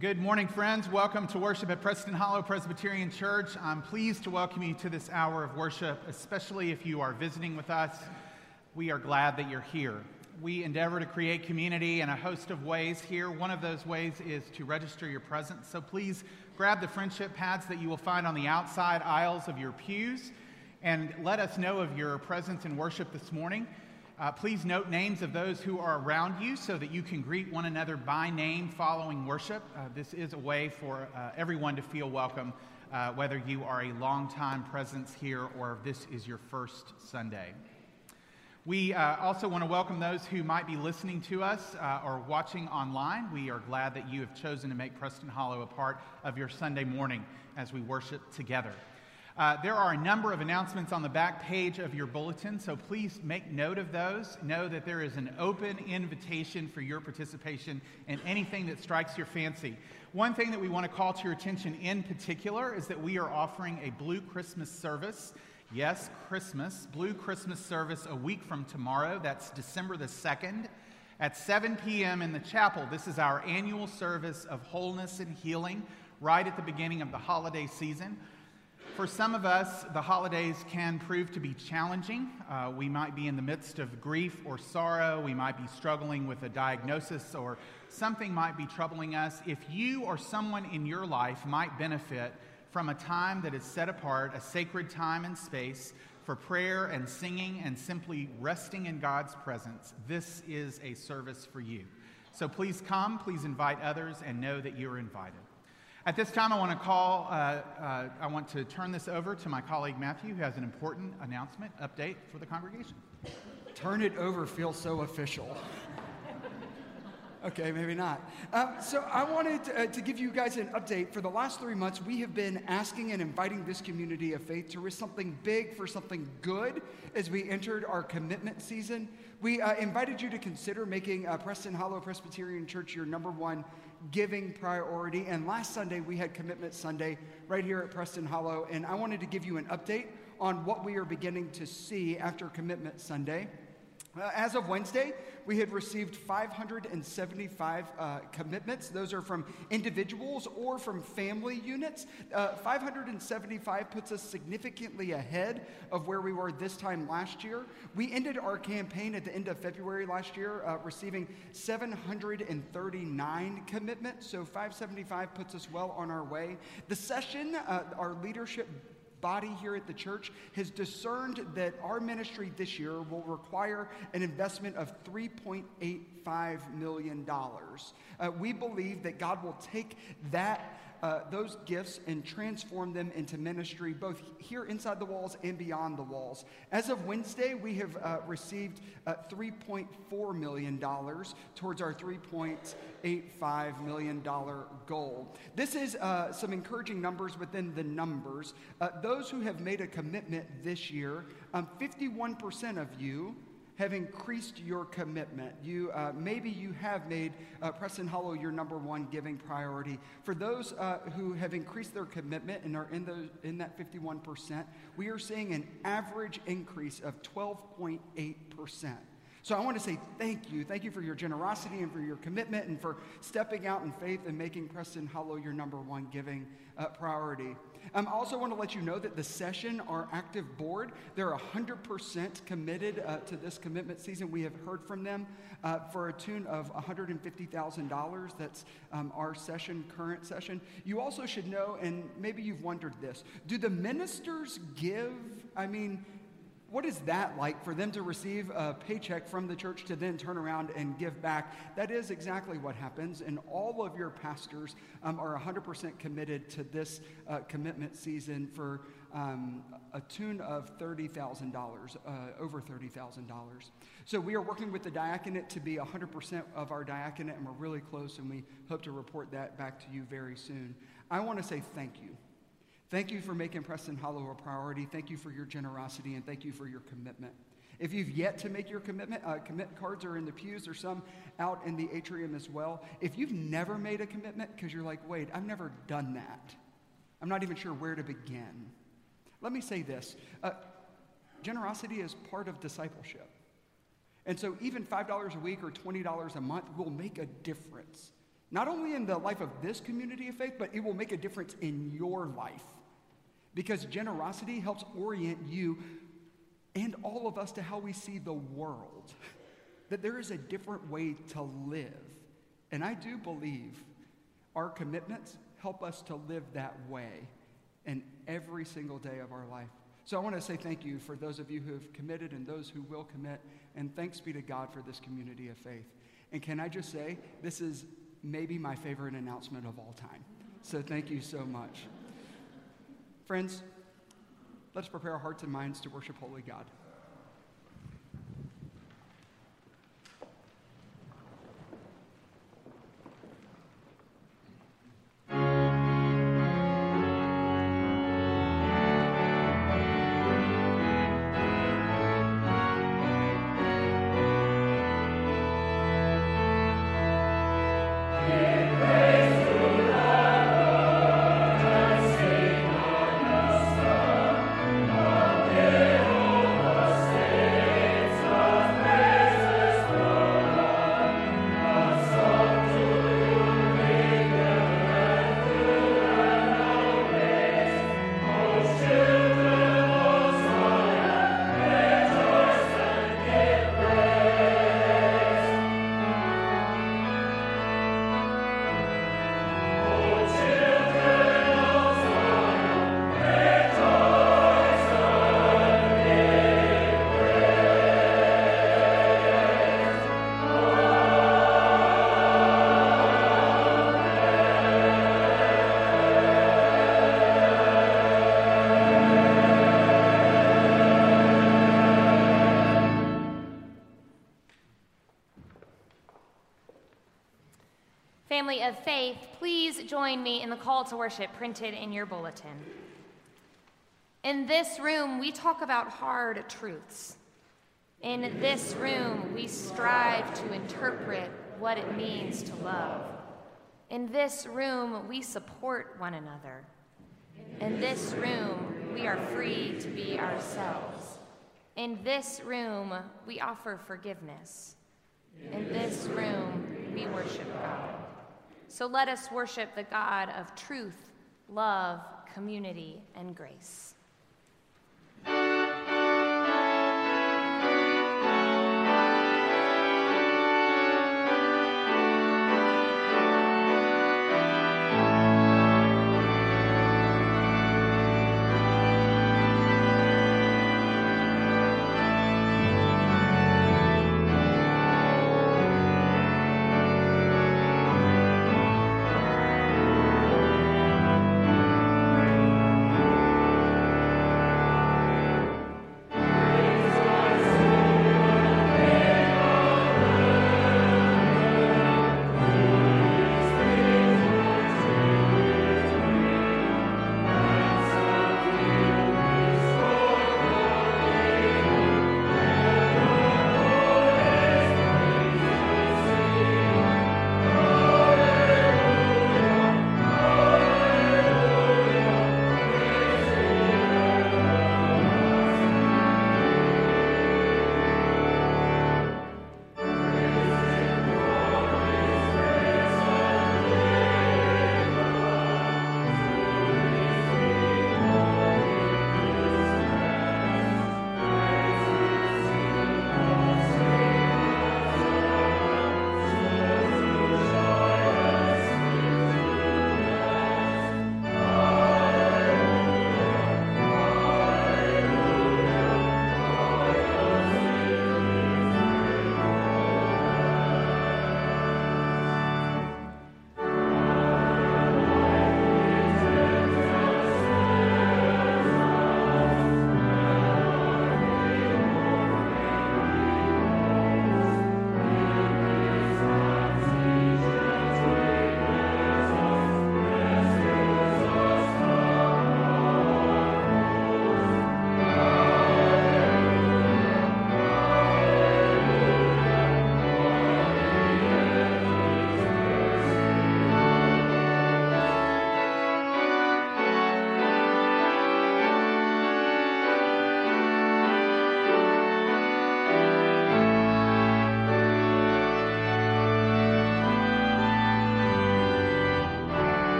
Good morning, friends. Welcome to worship at Preston Hollow Presbyterian Church. I'm pleased to welcome you to this hour of worship, especially if you are visiting with us. We are glad that you're here. We endeavor to create community in a host of ways here. One of those ways is to register your presence. So please grab the friendship pads that you will find on the outside aisles of your pews and let us know of your presence in worship this morning. Uh, please note names of those who are around you so that you can greet one another by name following worship. Uh, this is a way for uh, everyone to feel welcome, uh, whether you are a long-time presence here or this is your first Sunday. We uh, also want to welcome those who might be listening to us uh, or watching online. We are glad that you have chosen to make Preston Hollow a part of your Sunday morning as we worship together. Uh, there are a number of announcements on the back page of your bulletin, so please make note of those. Know that there is an open invitation for your participation in anything that strikes your fancy. One thing that we want to call to your attention in particular is that we are offering a Blue Christmas service. Yes, Christmas, Blue Christmas service a week from tomorrow. That's December the 2nd at 7 p.m. in the chapel. This is our annual service of wholeness and healing right at the beginning of the holiday season. For some of us, the holidays can prove to be challenging. Uh, we might be in the midst of grief or sorrow. We might be struggling with a diagnosis or something might be troubling us. If you or someone in your life might benefit from a time that is set apart, a sacred time and space for prayer and singing and simply resting in God's presence, this is a service for you. So please come, please invite others, and know that you're invited. At this time, I want to call, uh, uh, I want to turn this over to my colleague Matthew, who has an important announcement, update for the congregation. Turn it over feels so official. okay, maybe not. Um, so, I wanted to, uh, to, give you guys an update. For the last three months, we have been asking and inviting this community of faith to risk something big for something good as we entered our commitment season. We uh, invited you to consider making uh, Preston Hollow Presbyterian Church your number one giving priority. And last Sunday, we had Commitment Sunday right here at Preston Hollow. And I wanted to give you an update on what we are beginning to see after Commitment Sunday. Uh, as of Wednesday, we had received 575 uh, commitments. Those are from individuals or from family units. Uh, 575 puts us significantly ahead of where we were this time last year. We ended our campaign at the end of February last year, uh, receiving 739 commitments. So 575 puts us well on our way. The session, uh, our leadership body here at the church has discerned that our ministry this year will require an investment of $3.85 million. Uh, we believe that God will take that uh, those gifts and transform them into ministry, both here inside the walls and beyond the walls. As of Wednesday, we have uh, received uh, $3.4 million towards our $3.85 million goal. This is uh, some encouraging numbers within the numbers. Uh, those who have made a commitment this year, um, 51% of you have increased your commitment. You, uh, maybe you have made uh, Preston Hollow your number one giving priority. For those uh, who have increased their commitment and are in, the, in that 51%, we are seeing an average increase of 12.8%. So I want to say thank you. Thank you for your generosity and for your commitment and for stepping out in faith and making Preston Hollow your number one giving uh, priority. Um, I also want to let you know that the session, our active board, they're 100% committed uh, to this commitment season. We have heard from them uh, for a tune of $150,000. That's um, our session, current session. You also should know, and maybe you've wondered this do the ministers give? I mean, what is that like for them to receive a paycheck from the church to then turn around and give back? That is exactly what happens, and all of your pastors um, are 100% committed to this uh, commitment season for um, a tune of $30,000, uh, over $30,000. So we are working with the diaconate to be 100% of our diaconate, and we're really close, and we hope to report that back to you very soon. I want to say thank you. Thank you for making Preston Hollow a priority. Thank you for your generosity and thank you for your commitment. If you've yet to make your commitment, uh, commit cards are in the pews. or some out in the atrium as well. If you've never made a commitment because you're like, wait, I've never done that, I'm not even sure where to begin. Let me say this uh, generosity is part of discipleship. And so even $5 a week or $20 a month will make a difference not only in the life of this community of faith, but it will make a difference in your life. Because generosity helps orient you and all of us to how we see the world. That there is a different way to live. And I do believe our commitments help us to live that way in every single day of our life. So I want to say thank you for those of you who have committed and those who will commit. And thanks be to God for this community of faith. And can I just say, this is maybe my favorite announcement of all time. So thank you so much. Friends, let's prepare our hearts and minds to worship Holy God. Family of faith, please join me in the call to worship printed in your bulletin. In this room, we talk about hard truths. In this room, we strive to interpret what it means to love. In this room, we support one another. In this room, we are free to be ourselves. In this room, we offer forgiveness. In this room, we worship God. So let us worship the God of truth, love, community, and grace.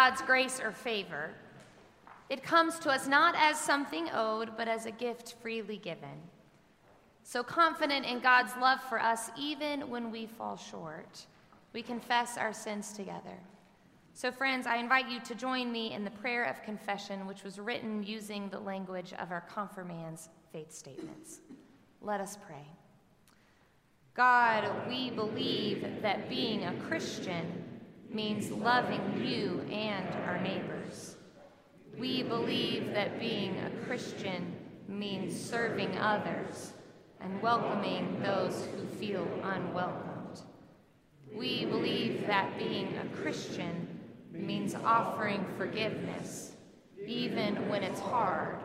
God's grace or favor. It comes to us not as something owed, but as a gift freely given. So confident in God's love for us, even when we fall short, we confess our sins together. So, friends, I invite you to join me in the prayer of confession, which was written using the language of our confirmands' faith statements. Let us pray. God, we believe that being a Christian means loving you and our neighbors. We believe that being a Christian means serving others and welcoming those who feel unwelcomed. We believe that being a Christian means offering forgiveness, even when it's hard,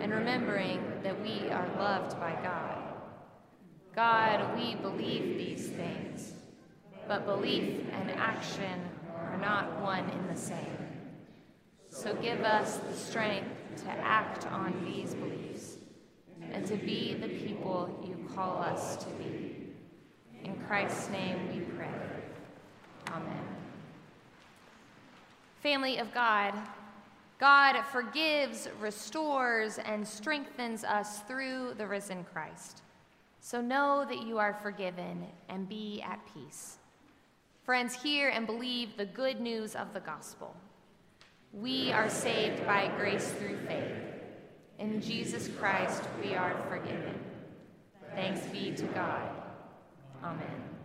and remembering that we are loved by God. God, we believe these things, but belief and action are not one in the same. So give us the strength to act on these beliefs and to be the people you call us to be. In Christ's name we pray. Amen. Family of God, God forgives, restores, and strengthens us through the risen Christ. So know that you are forgiven and be at peace. Friends, hear and believe the good news of the gospel. We are saved by grace through faith. In Jesus Christ, we are forgiven. Thanks be to God. Amen.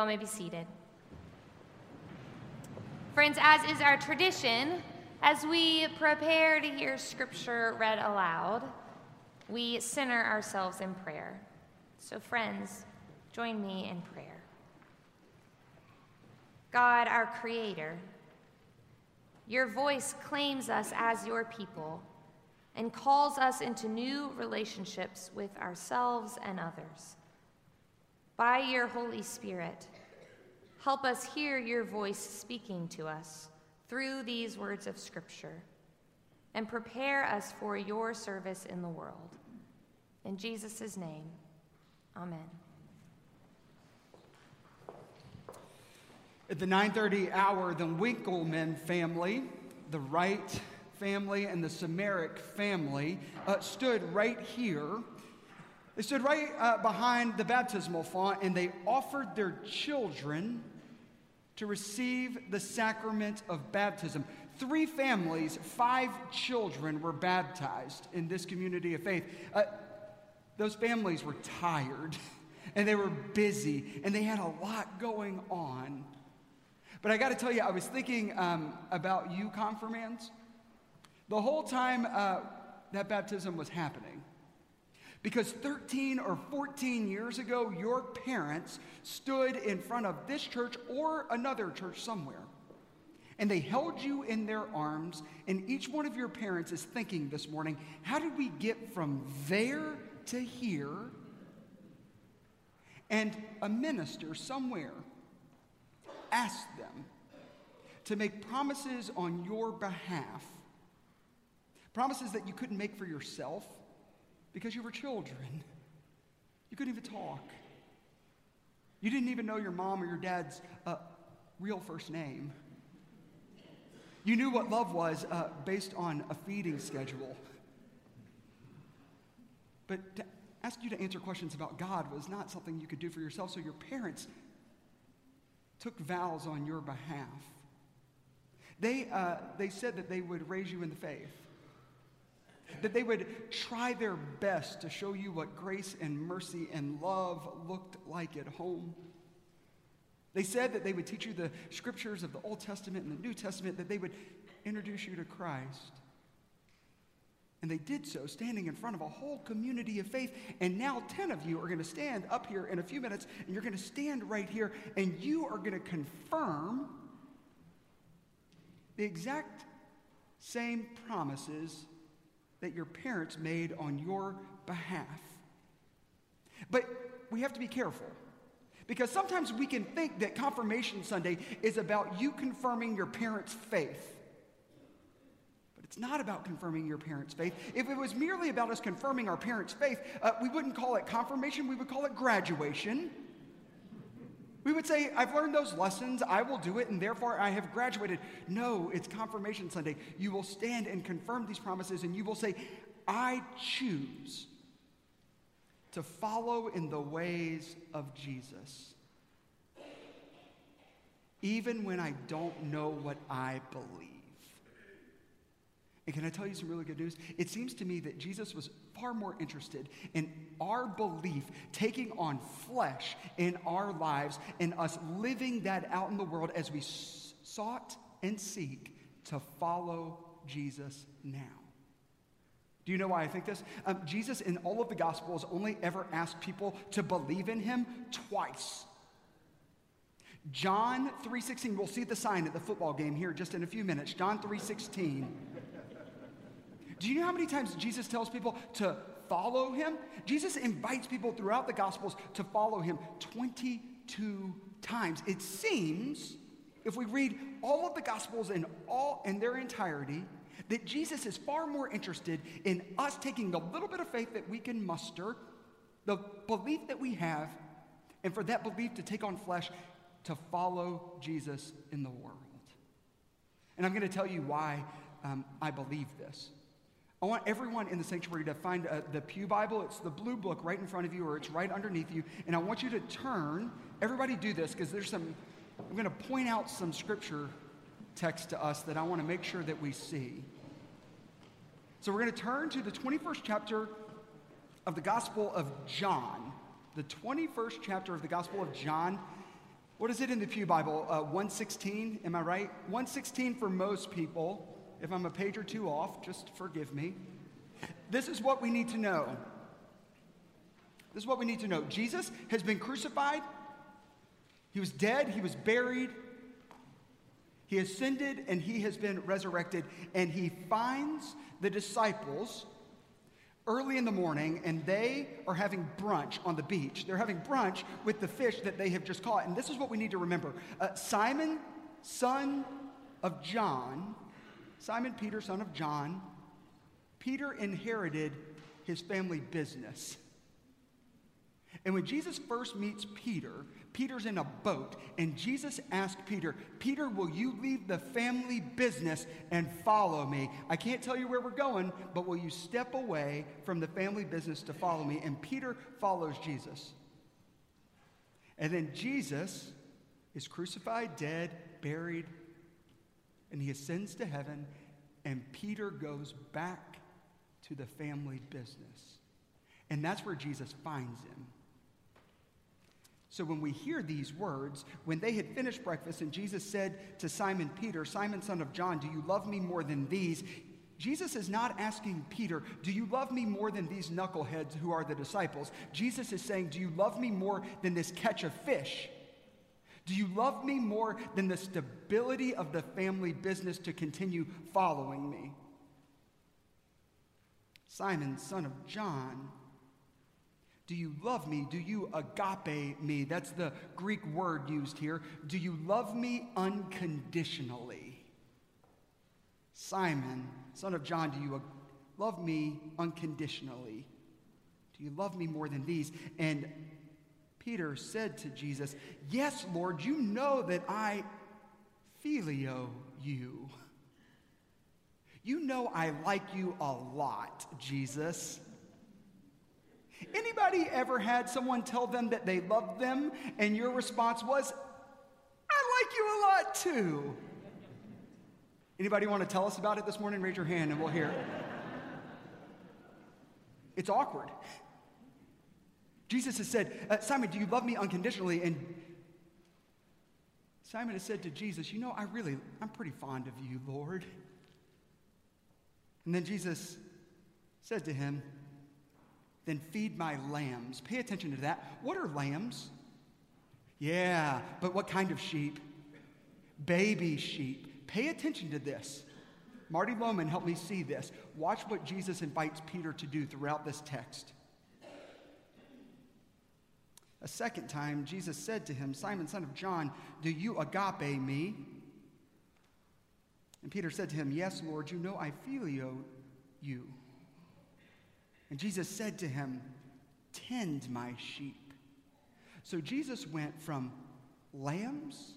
All may be seated. Friends, as is our tradition, as we prepare to hear scripture read aloud, we center ourselves in prayer. So, friends, join me in prayer. God, our Creator, your voice claims us as your people and calls us into new relationships with ourselves and others. By your Holy Spirit, help us hear your voice speaking to us through these words of Scripture and prepare us for your service in the world. In Jesus' name, amen. At the 9:30 hour, the Winkleman family, the Wright family, and the Samaric family uh, stood right here they stood right uh, behind the baptismal font and they offered their children to receive the sacrament of baptism. Three families, five children were baptized in this community of faith. Uh, those families were tired and they were busy and they had a lot going on. But I got to tell you, I was thinking um, about you, confirmands, the whole time uh, that baptism was happening. Because 13 or 14 years ago, your parents stood in front of this church or another church somewhere, and they held you in their arms, and each one of your parents is thinking this morning, how did we get from there to here? And a minister somewhere asked them to make promises on your behalf, promises that you couldn't make for yourself because you were children. You couldn't even talk. You didn't even know your mom or your dad's uh, real first name. You knew what love was uh, based on a feeding schedule. But to ask you to answer questions about God was not something you could do for yourself, so your parents took vows on your behalf. They, uh, they said that they would raise you in the faith that they would try their best to show you what grace and mercy and love looked like at home. They said that they would teach you the scriptures of the Old Testament and the New Testament, that they would introduce you to Christ. And they did so, standing in front of a whole community of faith. And now 10 of you are going to stand up here in a few minutes, and you're going to stand right here, and you are going to confirm the exact same promises that your parents made on your behalf. But we have to be careful because sometimes we can think that Confirmation Sunday is about you confirming your parents' faith. But it's not about confirming your parents' faith. If it was merely about us confirming our parents' faith, uh, we wouldn't call it confirmation, we would call it graduation. We would say, I've learned those lessons, I will do it, and therefore I have graduated. No, it's Confirmation Sunday. You will stand and confirm these promises, and you will say, I choose to follow in the ways of Jesus, even when I don't know what I believe. And can I tell you some really good news? It seems to me that Jesus was far more interested in our belief taking on flesh in our lives and us living that out in the world as we sought and seek to follow Jesus now. Do you know why I think this? Um, Jesus, in all of the Gospels, only ever asked people to believe in him twice. John 3:16, we'll see the sign at the football game here just in a few minutes. John 3:16. Do you know how many times Jesus tells people to follow him? Jesus invites people throughout the Gospels to follow him 22 times. It seems, if we read all of the Gospels in all in their entirety, that Jesus is far more interested in us taking the little bit of faith that we can muster, the belief that we have, and for that belief to take on flesh to follow Jesus in the world. And I'm going to tell you why um, I believe this. I want everyone in the sanctuary to find uh, the Pew Bible. It's the blue book right in front of you, or it's right underneath you. And I want you to turn. Everybody do this because there's some, I'm going to point out some scripture text to us that I want to make sure that we see. So we're going to turn to the 21st chapter of the Gospel of John. The 21st chapter of the Gospel of John. What is it in the Pew Bible? Uh, 116, am I right? 116 for most people. If I'm a page or two off, just forgive me. This is what we need to know. This is what we need to know. Jesus has been crucified, he was dead, he was buried, he ascended, and he has been resurrected. And he finds the disciples early in the morning, and they are having brunch on the beach. They're having brunch with the fish that they have just caught. And this is what we need to remember uh, Simon, son of John, Simon Peter, son of John, Peter inherited his family business. And when Jesus first meets Peter, Peter's in a boat, and Jesus asked Peter, Peter, will you leave the family business and follow me? I can't tell you where we're going, but will you step away from the family business to follow me? And Peter follows Jesus. And then Jesus is crucified, dead, buried, and he ascends to heaven, and Peter goes back to the family business. And that's where Jesus finds him. So when we hear these words, when they had finished breakfast, and Jesus said to Simon Peter, Simon, son of John, do you love me more than these? Jesus is not asking Peter, Do you love me more than these knuckleheads who are the disciples? Jesus is saying, Do you love me more than this catch of fish? Do you love me more than the stability of the family business to continue following me? Simon, son of John, do you love me? Do you agape me? That's the Greek word used here. Do you love me unconditionally? Simon, son of John, do you love me unconditionally? Do you love me more than these? And Peter said to Jesus, Yes, Lord, you know that I phileo you. You know I like you a lot, Jesus. Anybody ever had someone tell them that they loved them and your response was, I like you a lot too? Anybody want to tell us about it this morning? Raise your hand and we'll hear it. It's awkward. Jesus has said, uh, Simon, do you love me unconditionally? And Simon has said to Jesus, You know, I really, I'm pretty fond of you, Lord. And then Jesus said to him, Then feed my lambs. Pay attention to that. What are lambs? Yeah, but what kind of sheep? Baby sheep. Pay attention to this. Marty Loman helped me see this. Watch what Jesus invites Peter to do throughout this text. A second time, Jesus said to him, Simon, son of John, do you agape me? And Peter said to him, Yes, Lord, you know I phileo you. And Jesus said to him, Tend my sheep. So Jesus went from lambs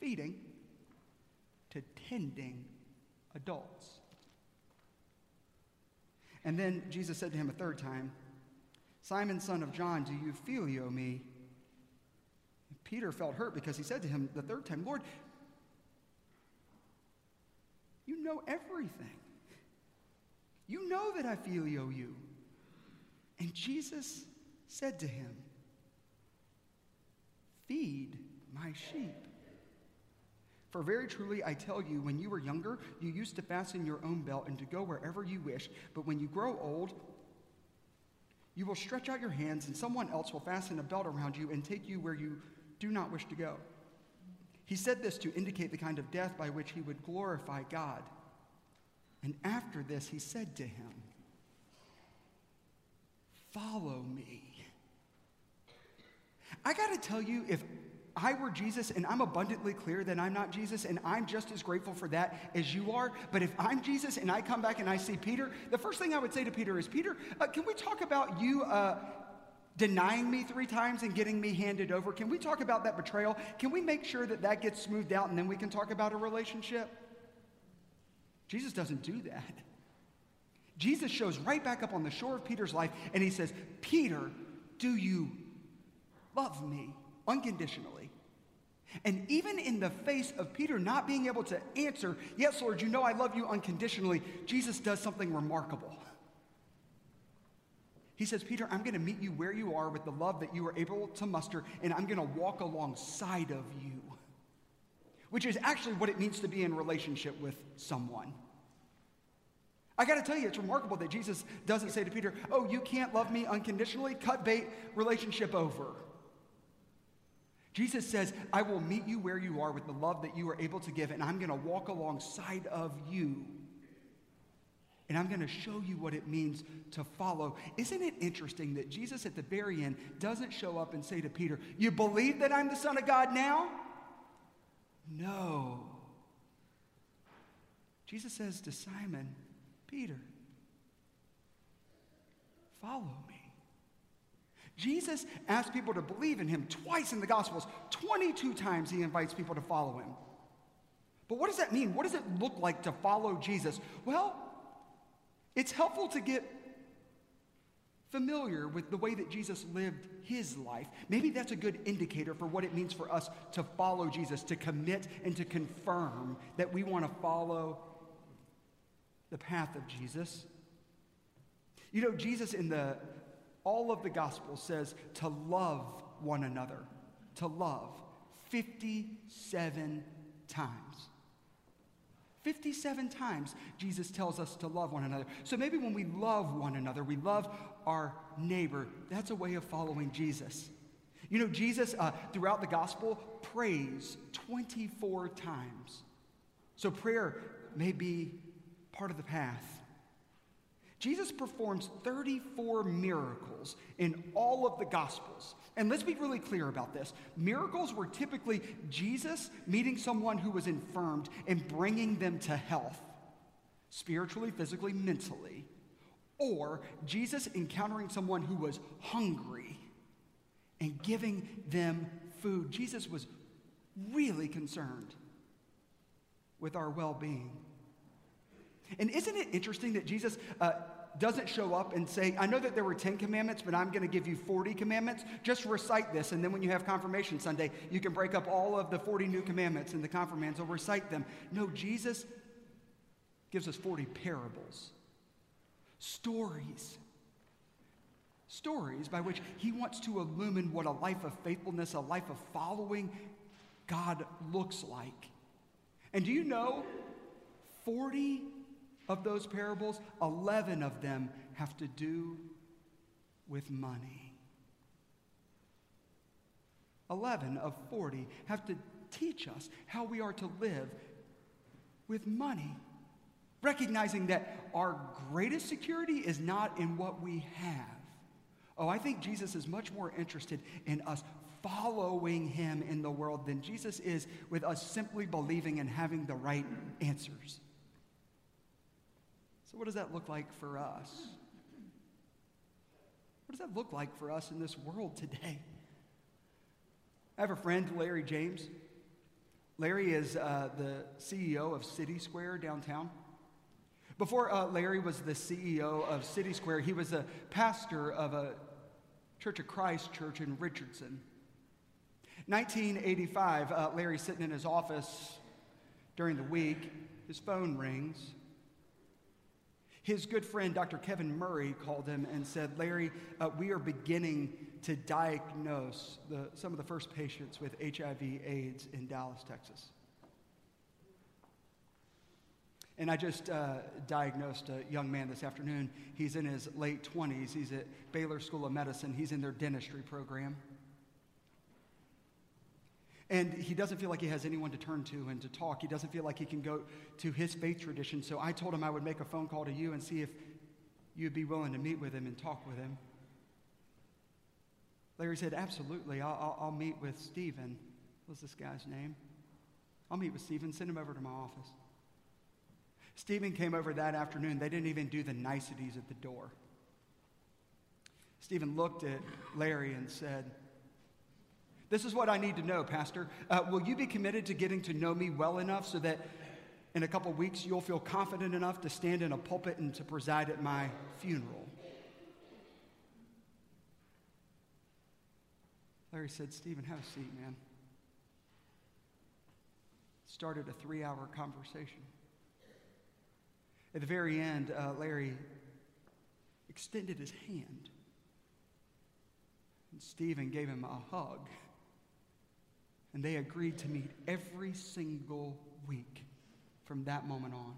feeding to tending adults. And then Jesus said to him a third time, Simon, son of John, do you phileo me? Peter felt hurt because he said to him the third time, Lord, you know everything. You know that I phileo you. owe you. And Jesus said to him, Feed my sheep. For very truly I tell you, when you were younger, you used to fasten your own belt and to go wherever you wished. But when you grow old, you will stretch out your hands, and someone else will fasten a belt around you and take you where you do not wish to go. He said this to indicate the kind of death by which he would glorify God. And after this, he said to him, Follow me. I got to tell you, if I were Jesus, and I'm abundantly clear that I'm not Jesus, and I'm just as grateful for that as you are. But if I'm Jesus and I come back and I see Peter, the first thing I would say to Peter is, Peter, uh, can we talk about you uh, denying me three times and getting me handed over? Can we talk about that betrayal? Can we make sure that that gets smoothed out and then we can talk about a relationship? Jesus doesn't do that. Jesus shows right back up on the shore of Peter's life and he says, Peter, do you love me unconditionally? And even in the face of Peter not being able to answer, Yes, Lord, you know I love you unconditionally, Jesus does something remarkable. He says, Peter, I'm going to meet you where you are with the love that you are able to muster, and I'm going to walk alongside of you, which is actually what it means to be in relationship with someone. I got to tell you, it's remarkable that Jesus doesn't say to Peter, Oh, you can't love me unconditionally, cut bait, relationship over. Jesus says, I will meet you where you are with the love that you are able to give, and I'm going to walk alongside of you. And I'm going to show you what it means to follow. Isn't it interesting that Jesus at the very end doesn't show up and say to Peter, You believe that I'm the Son of God now? No. Jesus says to Simon, Peter, follow me. Jesus asks people to believe in him twice in the Gospels. 22 times he invites people to follow him. But what does that mean? What does it look like to follow Jesus? Well, it's helpful to get familiar with the way that Jesus lived his life. Maybe that's a good indicator for what it means for us to follow Jesus, to commit and to confirm that we want to follow the path of Jesus. You know, Jesus in the all of the gospel says to love one another, to love 57 times. 57 times Jesus tells us to love one another. So maybe when we love one another, we love our neighbor. That's a way of following Jesus. You know, Jesus uh, throughout the gospel prays 24 times. So prayer may be part of the path. Jesus performs 34 miracles in all of the Gospels. And let's be really clear about this. Miracles were typically Jesus meeting someone who was infirmed and bringing them to health, spiritually, physically, mentally, or Jesus encountering someone who was hungry and giving them food. Jesus was really concerned with our well being. And isn't it interesting that Jesus uh, doesn't show up and say, I know that there were 10 commandments, but I'm going to give you 40 commandments? Just recite this, and then when you have confirmation Sunday, you can break up all of the 40 new commandments, and the confirmands will recite them. No, Jesus gives us 40 parables, stories. Stories by which he wants to illumine what a life of faithfulness, a life of following God looks like. And do you know 40 of those parables, 11 of them have to do with money. 11 of 40 have to teach us how we are to live with money, recognizing that our greatest security is not in what we have. Oh, I think Jesus is much more interested in us following him in the world than Jesus is with us simply believing and having the right answers. What does that look like for us? What does that look like for us in this world today? I have a friend, Larry James. Larry is uh, the CEO of City Square downtown. Before uh, Larry was the CEO of City Square, he was a pastor of a Church of Christ church in Richardson. 1985, uh, Larry's sitting in his office during the week. His phone rings. His good friend, Dr. Kevin Murray, called him and said, Larry, uh, we are beginning to diagnose the, some of the first patients with HIV AIDS in Dallas, Texas. And I just uh, diagnosed a young man this afternoon. He's in his late 20s. He's at Baylor School of Medicine. He's in their dentistry program. And he doesn't feel like he has anyone to turn to and to talk. He doesn't feel like he can go to his faith tradition. So I told him I would make a phone call to you and see if you'd be willing to meet with him and talk with him. Larry said, Absolutely. I'll, I'll, I'll meet with Stephen. What's this guy's name? I'll meet with Stephen. Send him over to my office. Stephen came over that afternoon. They didn't even do the niceties at the door. Stephen looked at Larry and said, this is what I need to know, Pastor. Uh, will you be committed to getting to know me well enough so that in a couple weeks you'll feel confident enough to stand in a pulpit and to preside at my funeral? Larry said, Stephen, have a seat, man. Started a three hour conversation. At the very end, uh, Larry extended his hand. And Stephen gave him a hug and they agreed to meet every single week from that moment on.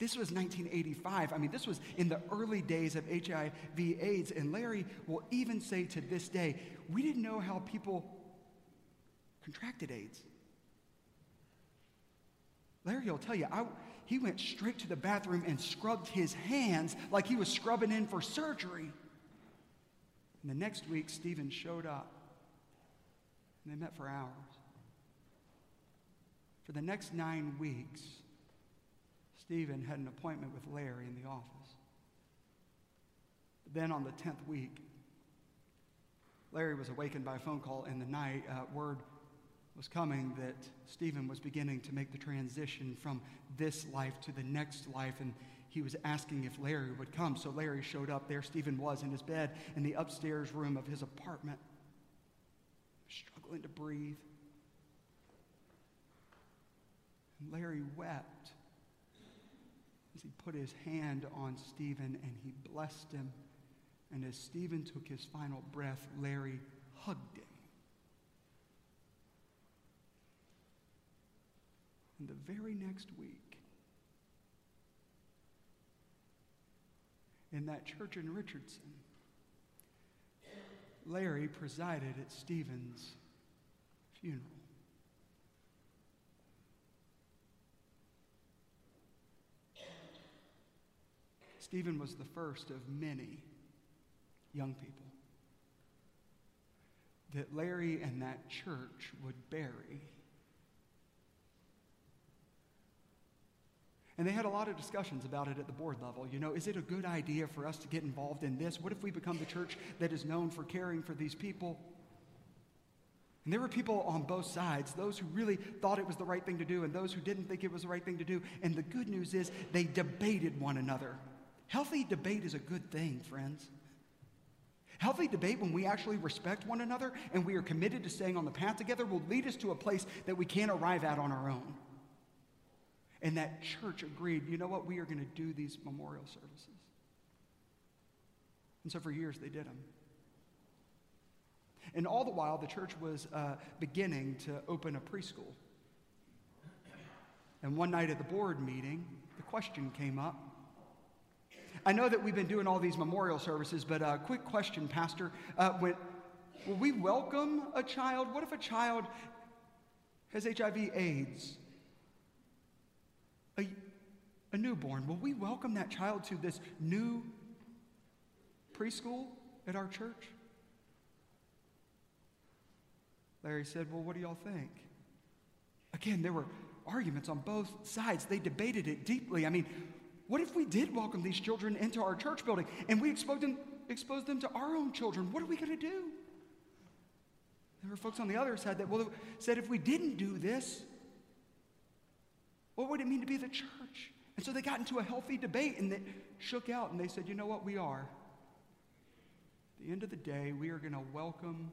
This was 1985. I mean, this was in the early days of HIV AIDS. And Larry will even say to this day, we didn't know how people contracted AIDS. Larry will tell you, I, he went straight to the bathroom and scrubbed his hands like he was scrubbing in for surgery. And the next week, Stephen showed up and they met for hours. For the next nine weeks, Stephen had an appointment with Larry in the office. Then on the 10th week, Larry was awakened by a phone call in the night. Uh, word was coming that Stephen was beginning to make the transition from this life to the next life, and he was asking if Larry would come. So Larry showed up. There Stephen was in his bed in the upstairs room of his apartment struggling to breathe. And Larry wept as he put his hand on Stephen and he blessed him. And as Stephen took his final breath, Larry hugged him. And the very next week, in that church in Richardson, Larry presided at Stephen's funeral. Stephen was the first of many young people that Larry and that church would bury. And they had a lot of discussions about it at the board level. You know, is it a good idea for us to get involved in this? What if we become the church that is known for caring for these people? And there were people on both sides, those who really thought it was the right thing to do and those who didn't think it was the right thing to do. And the good news is they debated one another. Healthy debate is a good thing, friends. Healthy debate, when we actually respect one another and we are committed to staying on the path together, will lead us to a place that we can't arrive at on our own. And that church agreed, you know what, we are going to do these memorial services. And so for years they did them. And all the while, the church was uh, beginning to open a preschool. And one night at the board meeting, the question came up. I know that we've been doing all these memorial services, but a uh, quick question, Pastor. Uh, will we welcome a child? What if a child has HIV AIDS? A, a newborn. Will we welcome that child to this new preschool at our church? Larry said, Well, what do y'all think? Again, there were arguments on both sides. They debated it deeply. I mean, what if we did welcome these children into our church building and we exposed them, exposed them to our own children? What are we going to do? There were folks on the other side that well, said if we didn't do this, what would it mean to be the church? And so they got into a healthy debate and they shook out and they said, you know what, we are. At the end of the day, we are going to welcome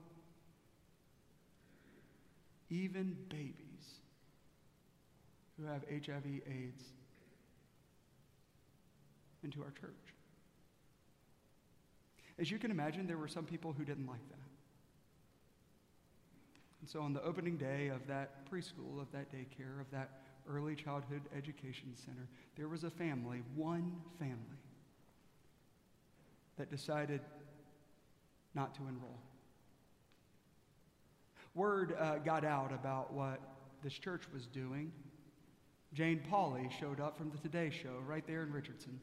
even babies who have HIV AIDS into our church. As you can imagine, there were some people who didn't like that. And so on the opening day of that preschool, of that daycare, of that early childhood education center, there was a family, one family, that decided not to enroll. Word uh, got out about what this church was doing. Jane Pauley showed up from the Today Show right there in Richardson.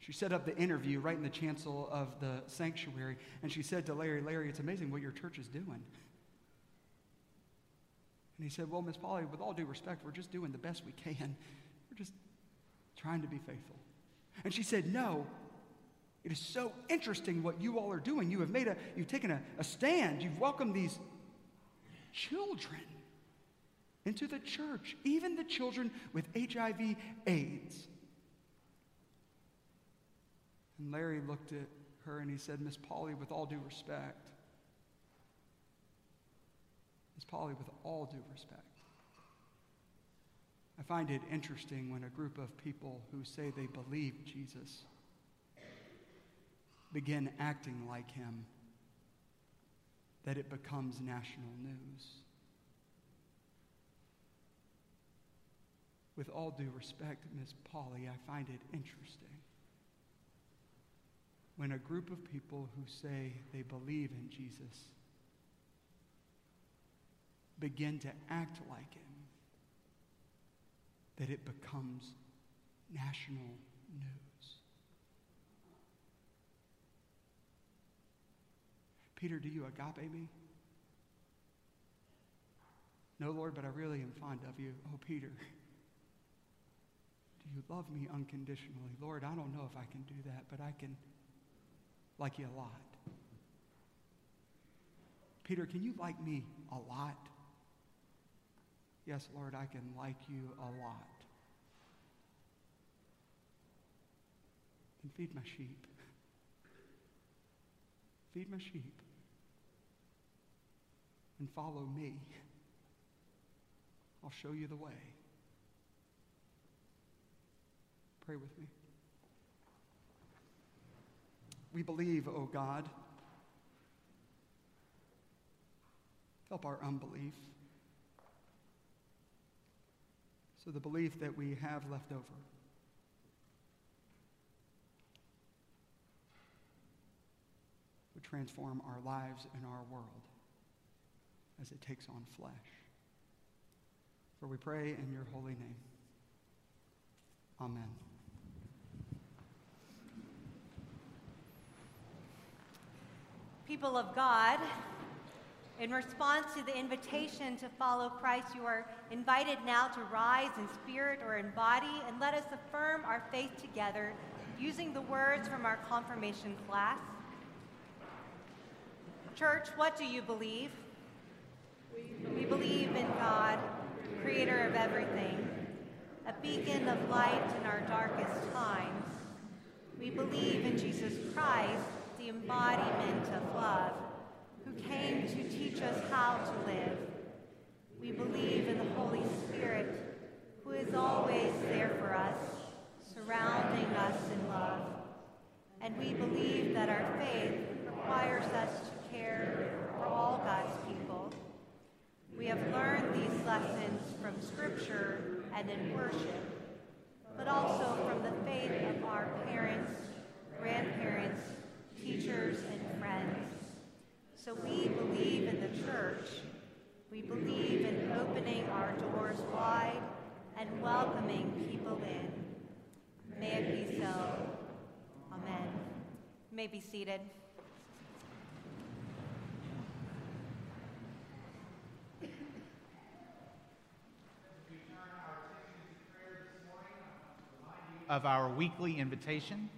She set up the interview right in the chancel of the sanctuary, and she said to Larry, Larry, it's amazing what your church is doing. And he said, Well, Miss Pauley, with all due respect, we're just doing the best we can. We're just trying to be faithful. And she said, No, it is so interesting what you all are doing. You have made a, you've taken a, a stand. You've welcomed these children into the church, even the children with HIV AIDS. And Larry looked at her and he said, Miss Pauley, with all due respect, Miss Pauley, with all due respect, I find it interesting when a group of people who say they believe Jesus begin acting like him that it becomes national news. With all due respect, Ms. Pauley, I find it interesting when a group of people who say they believe in Jesus begin to act like him, that it becomes national news. Peter, do you agape me? No, Lord, but I really am fond of you. Oh, Peter, do you love me unconditionally? Lord, I don't know if I can do that, but I can like you a lot. Peter, can you like me a lot? Yes, Lord, I can like you a lot. And feed my sheep. Feed my sheep. And follow me. I'll show you the way. Pray with me. We believe, O oh God. Help our unbelief. So the belief that we have left over would transform our lives and our world as it takes on flesh. For we pray in your holy name. Amen. People of God, in response to the invitation to follow Christ, you are invited now to rise in spirit or in body and let us affirm our faith together using the words from our confirmation class. Church, what do you believe? We believe in God, creator of everything, a beacon of light in our darkest times. We believe in Jesus Christ, the embodiment of love, who came to teach us how to live. We believe in the Holy Spirit, who is always there for us, surrounding us in love. And we believe that our faith requires us to care for all God's. We have learned these lessons from Scripture and in worship, but also from the faith of our parents, grandparents, teachers, and friends. So we believe in the church. We believe in opening our doors wide and welcoming people in. May it be so. Amen. You may be seated. Of our weekly invitation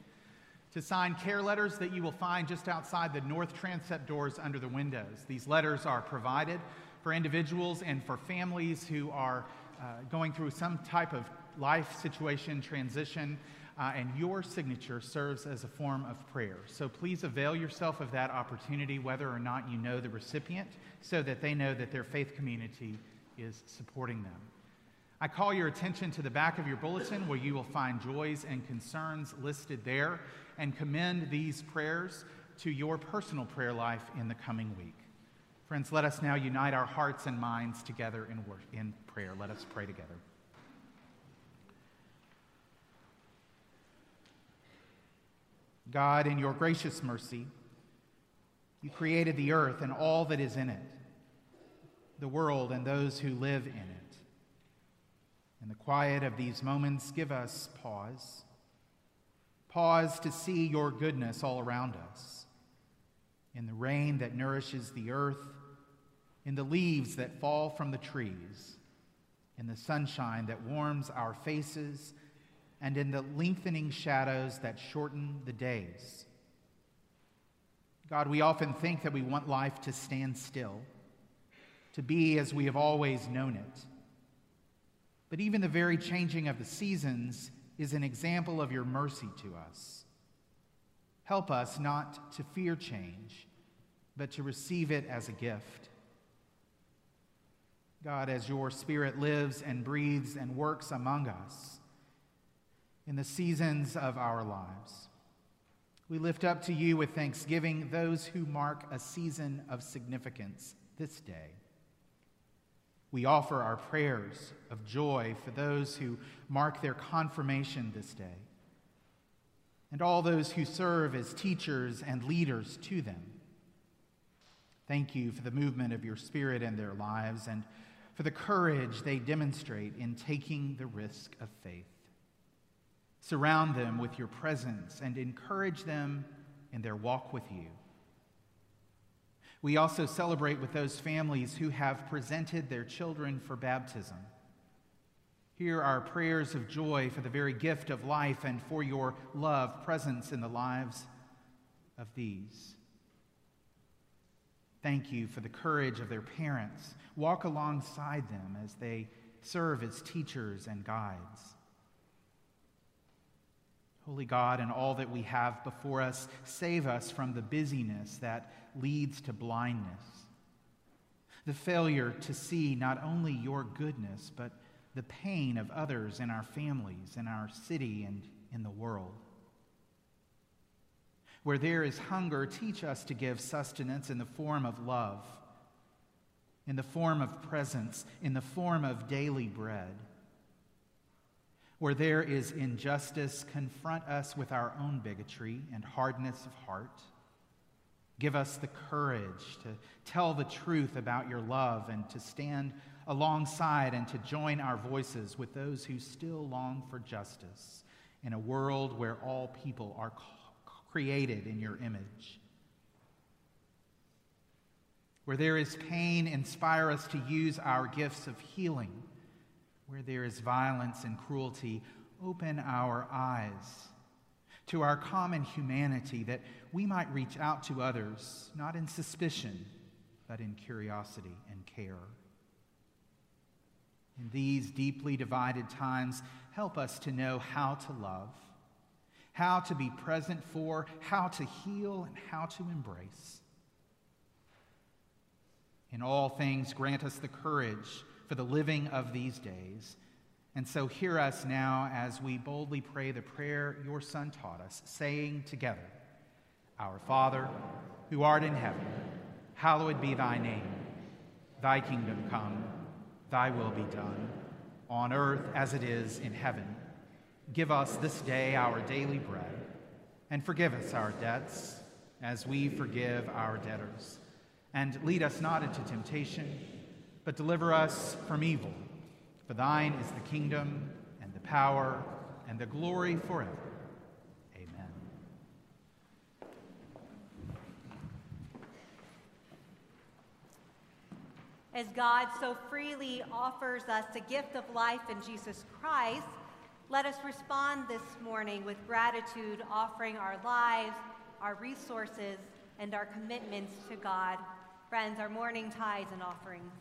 to sign care letters that you will find just outside the north transept doors under the windows. These letters are provided for individuals and for families who are uh, going through some type of life situation, transition, uh, and your signature serves as a form of prayer. So please avail yourself of that opportunity, whether or not you know the recipient, so that they know that their faith community is supporting them. I call your attention to the back of your bulletin where you will find joys and concerns listed there and commend these prayers to your personal prayer life in the coming week. Friends, let us now unite our hearts and minds together in, in prayer. Let us pray together. God, in your gracious mercy, you created the earth and all that is in it, the world and those who live in it. In the quiet of these moments, give us pause. Pause to see your goodness all around us. In the rain that nourishes the earth, in the leaves that fall from the trees, in the sunshine that warms our faces, and in the lengthening shadows that shorten the days. God, we often think that we want life to stand still, to be as we have always known it. But even the very changing of the seasons is an example of your mercy to us. Help us not to fear change, but to receive it as a gift. God, as your Spirit lives and breathes and works among us in the seasons of our lives, we lift up to you with thanksgiving those who mark a season of significance this day. We offer our prayers of joy for those who mark their confirmation this day, and all those who serve as teachers and leaders to them. Thank you for the movement of your Spirit in their lives and for the courage they demonstrate in taking the risk of faith. Surround them with your presence and encourage them in their walk with you. We also celebrate with those families who have presented their children for baptism. Hear our prayers of joy for the very gift of life and for your love presence in the lives of these. Thank you for the courage of their parents. Walk alongside them as they serve as teachers and guides. Holy God, and all that we have before us, save us from the busyness that leads to blindness, the failure to see not only your goodness, but the pain of others in our families, in our city, and in the world. Where there is hunger, teach us to give sustenance in the form of love, in the form of presence, in the form of daily bread. Where there is injustice, confront us with our own bigotry and hardness of heart. Give us the courage to tell the truth about your love and to stand alongside and to join our voices with those who still long for justice in a world where all people are created in your image. Where there is pain, inspire us to use our gifts of healing. Where there is violence and cruelty, open our eyes to our common humanity that we might reach out to others, not in suspicion, but in curiosity and care. In these deeply divided times, help us to know how to love, how to be present for, how to heal, and how to embrace. In all things, grant us the courage for the living of these days and so hear us now as we boldly pray the prayer your Son taught us, saying together, Our Father, who art in heaven, hallowed be thy name. Thy kingdom come, thy will be done, on earth as it is in heaven. Give us this day our daily bread, and forgive us our debts as we forgive our debtors. And lead us not into temptation, but deliver us from evil. For thine is the kingdom, and the power, and the glory forever. Amen. As God so freely offers us the gift of life in Jesus Christ, let us respond this morning with gratitude, offering our lives, our resources, and our commitments to God. Friends, our morning tithes and offerings.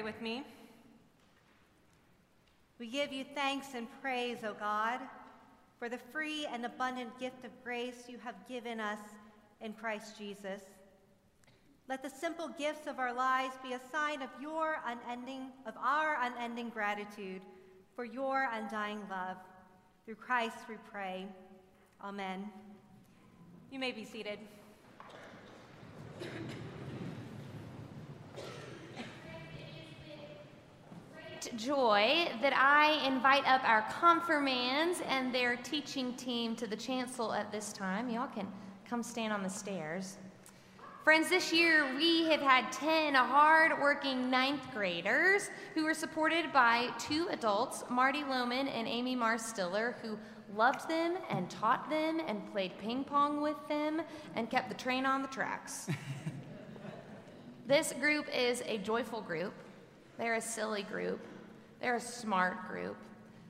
Pray with me? We give you thanks and praise, O God, for the free and abundant gift of grace you have given us in Christ Jesus. Let the simple gifts of our lives be a sign of your unending of our unending gratitude for your undying love. Through Christ we pray. Amen. You may be seated. Joy that I invite up our confirmands and their teaching team to the chancel at this time. Y'all can come stand on the stairs. Friends, this year we have had 10 hard-working ninth graders who were supported by two adults, Marty Lohman and Amy Marstiller, who loved them and taught them and played ping pong with them and kept the train on the tracks. this group is a joyful group. They're a silly group. They're a smart group.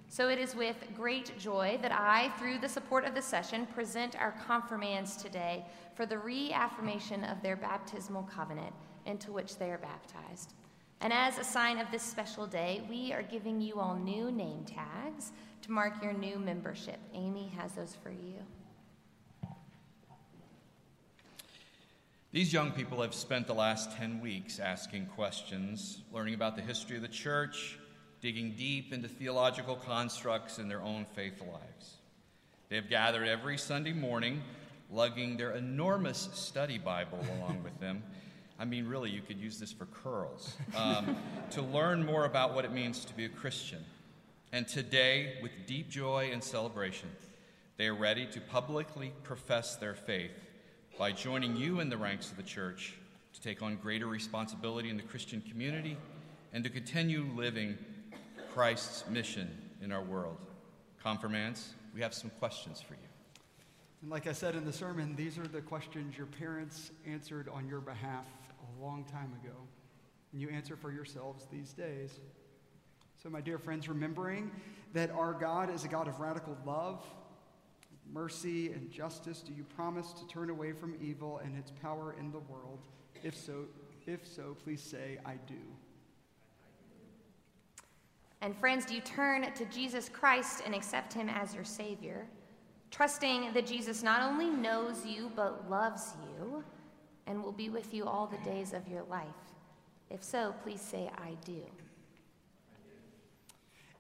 So it is with great joy that I, through the support of the session, present our confirmands today for the reaffirmation of their baptismal covenant into which they are baptized. And as a sign of this special day, we are giving you all new name tags to mark your new membership. Amy has those for you. These young people have spent the last 10 weeks asking questions, learning about the history of the church, digging deep into theological constructs in their own faith lives. They have gathered every Sunday morning, lugging their enormous study Bible along with them. I mean, really, you could use this for curls, um, to learn more about what it means to be a Christian. And today, with deep joy and celebration, they are ready to publicly profess their faith by joining you in the ranks of the church to take on greater responsibility in the Christian community and to continue living Christ's mission in our world. Confirmands, we have some questions for you. And like I said in the sermon, these are the questions your parents answered on your behalf a long time ago. And you answer for yourselves these days. So, my dear friends, remembering that our God is a God of radical love, mercy, and justice, do you promise to turn away from evil and its power in the world? If so, if so, please say, I do. And friends, do you turn to Jesus Christ and accept him as your Savior, trusting that Jesus not only knows you, but loves you and will be with you all the days of your life? If so, please say, I do.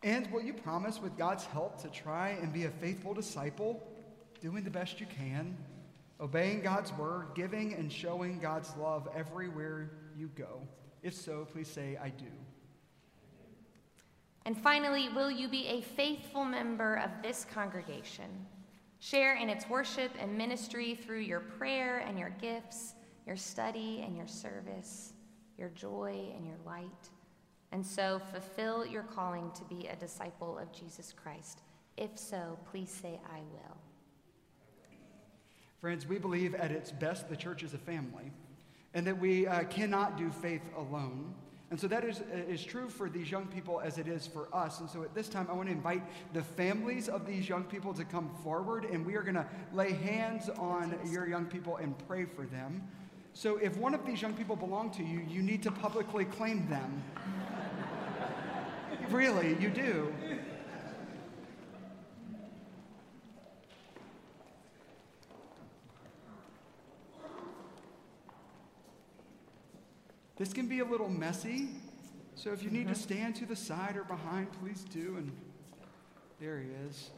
And will you promise, with God's help, to try and be a faithful disciple, doing the best you can, obeying God's word, giving and showing God's love everywhere you go? If so, please say, I do. And finally, will you be a faithful member of this congregation? Share in its worship and ministry through your prayer and your gifts, your study and your service, your joy and your light. And so fulfill your calling to be a disciple of Jesus Christ. If so, please say, I will. Friends, we believe at its best the church is a family and that we uh, cannot do faith alone. And so that is, is true for these young people as it is for us. And so at this time, I want to invite the families of these young people to come forward, and we are going to lay hands on your young people and pray for them. So if one of these young people belong to you, you need to publicly claim them. really, you do. This can be a little messy, so if you need to mm-hmm. stand to the side or behind, please do. And there he is.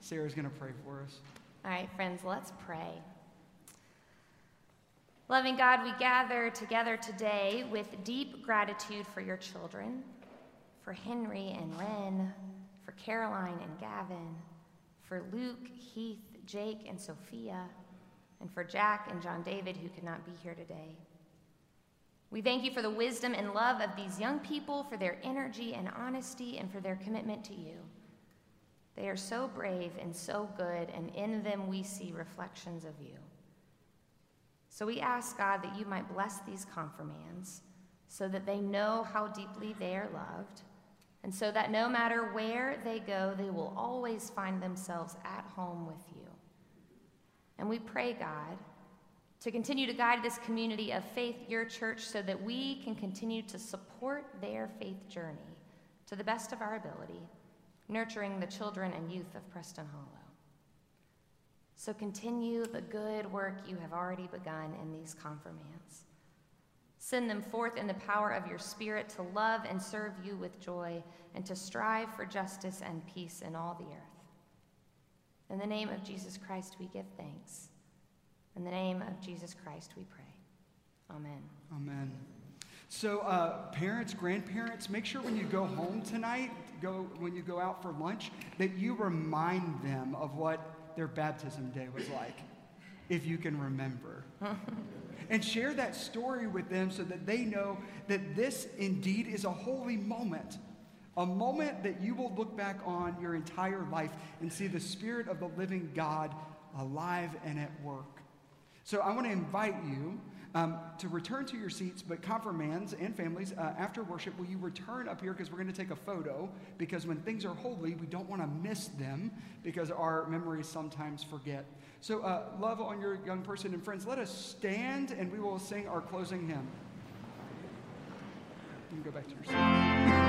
Sarah's going to pray for us. All right, friends, let's pray. Loving God, we gather together today with deep gratitude for your children, for Henry and Wren, for Caroline and Gavin, for Luke, Heath, Jake, and Sophia and for Jack and John David, who could not be here today. We thank you for the wisdom and love of these young people, for their energy and honesty, and for their commitment to you. They are so brave and so good, and in them we see reflections of you. So we ask, God, that you might bless these confirmands so that they know how deeply they are loved, and so that no matter where they go, they will always find themselves at home with you. And we pray, God, to continue to guide this community of faith, your church, so that we can continue to support their faith journey to the best of our ability, nurturing the children and youth of Preston Hollow. So continue the good work you have already begun in these confirmands. Send them forth in the power of your Spirit to love and serve you with joy and to strive for justice and peace in all the earth. In the name of Jesus Christ, we give thanks. In the name of Jesus Christ, we pray. Amen. Amen. So, uh, parents, grandparents, make sure when you go home tonight, go when you go out for lunch, that you remind them of what their baptism day was like, if you can remember. and share that story with them so that they know that this indeed is a holy moment. A moment that you will look back on your entire life and see the Spirit of the living God alive and at work. So I want to invite you um, to return to your seats, but confirmands and families, uh, after worship, will you return up here because we're going to take a photo? Because when things are holy, we don't want to miss them because our memories sometimes forget. So, uh, love on your young person and friends. Let us stand and we will sing our closing hymn. You can go back to your seats.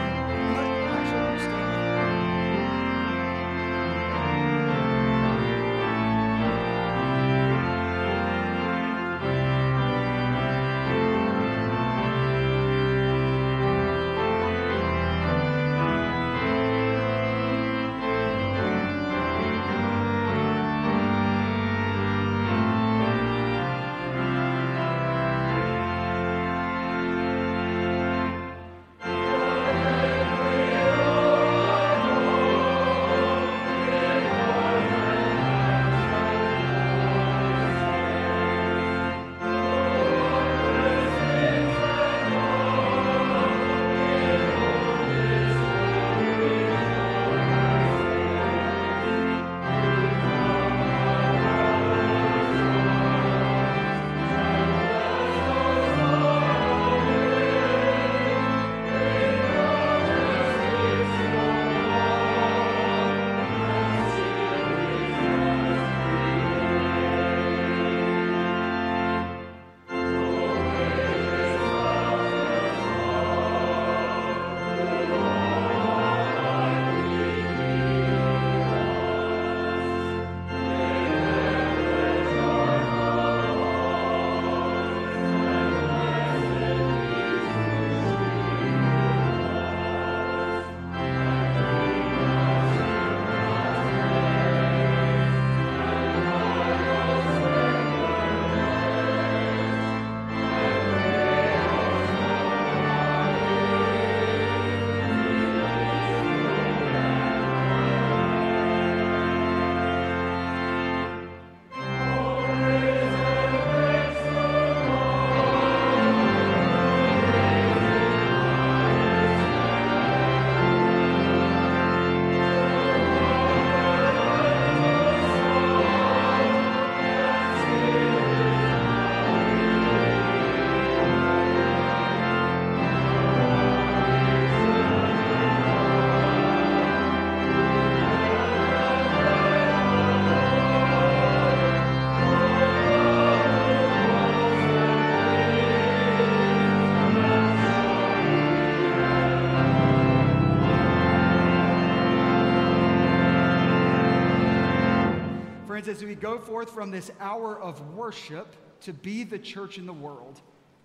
as we go forth from this hour of worship to be the church in the world,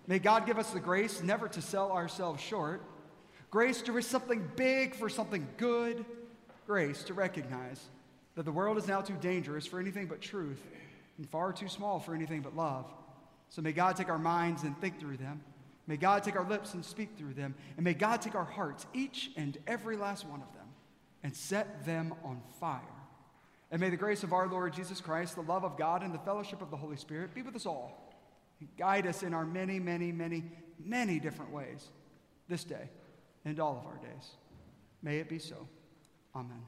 may God give us the grace never to sell ourselves short, grace to risk something big for something good, grace to recognize that the world is now too dangerous for anything but truth and far too small for anything but love. So may God take our minds and think through them. May God take our lips and speak through them. And may God take our hearts, each and every last one of them, and set them on fire and may the grace of our Lord Jesus Christ, the love of God, and the fellowship of the Holy Spirit be with us all and guide us in our many, many, many, many different ways this day and all of our days. May it be so. Amen.